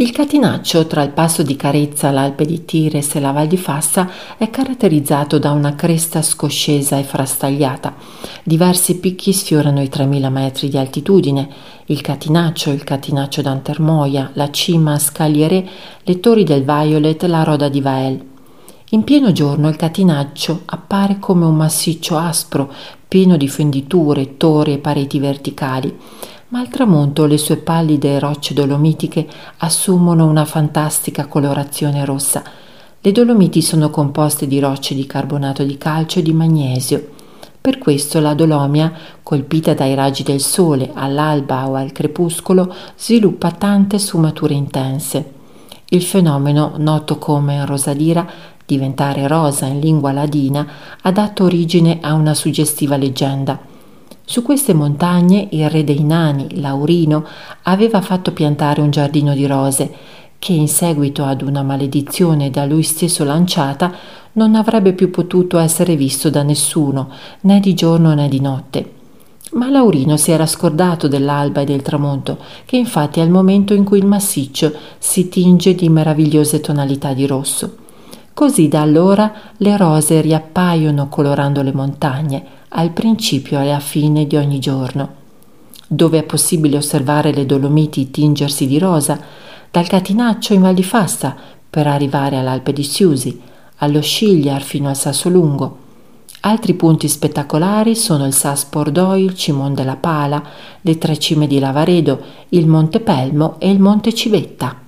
Il catinaccio tra il passo di Carezza, l'Alpe di Tires e la Val di Fassa è caratterizzato da una cresta scoscesa e frastagliata. Diversi picchi sfiorano i 3000 metri di altitudine. Il catinaccio, il catinaccio d'Antermoia, la cima a Scagliere, le torri del Violet, la roda di Vael. In pieno giorno il catinaccio appare come un massiccio aspro, pieno di fenditure, torri e pareti verticali ma al tramonto le sue pallide rocce dolomitiche assumono una fantastica colorazione rossa. Le Dolomiti sono composte di rocce di carbonato di calcio e di magnesio. Per questo la Dolomia, colpita dai raggi del sole all'alba o al crepuscolo, sviluppa tante sfumature intense. Il fenomeno, noto come rosadira, diventare rosa in lingua ladina, ha dato origine a una suggestiva leggenda. Su queste montagne il re dei nani, Laurino, aveva fatto piantare un giardino di rose che in seguito ad una maledizione da lui stesso lanciata non avrebbe più potuto essere visto da nessuno, né di giorno né di notte. Ma Laurino si era scordato dell'alba e del tramonto, che infatti è il momento in cui il massiccio si tinge di meravigliose tonalità di rosso. Così da allora le rose riappaiono colorando le montagne, al principio e alla fine di ogni giorno. Dove è possibile osservare le Dolomiti tingersi di rosa, dal Catinaccio in Val di Fassa per arrivare all'Alpe di Siusi, allo Scigliar fino al Sasso Lungo. Altri punti spettacolari sono il Sas Pordoi, il Cimon della Pala, le tre cime di Lavaredo, il Monte Pelmo e il Monte Civetta.